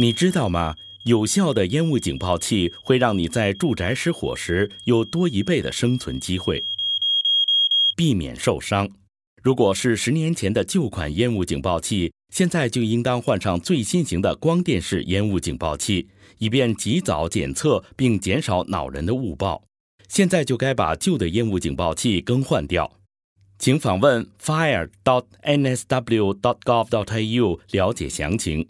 你知道吗？有效的烟雾警报器会让你在住宅失火时有多一倍的生存机会，避免受伤。如果是十年前的旧款烟雾警报器，现在就应当换上最新型的光电式烟雾警报器，以便及早检测并减少恼人的误报。现在就该把旧的烟雾警报器更换掉。请访问 fire dot nsw dot gov dot au 了解详情。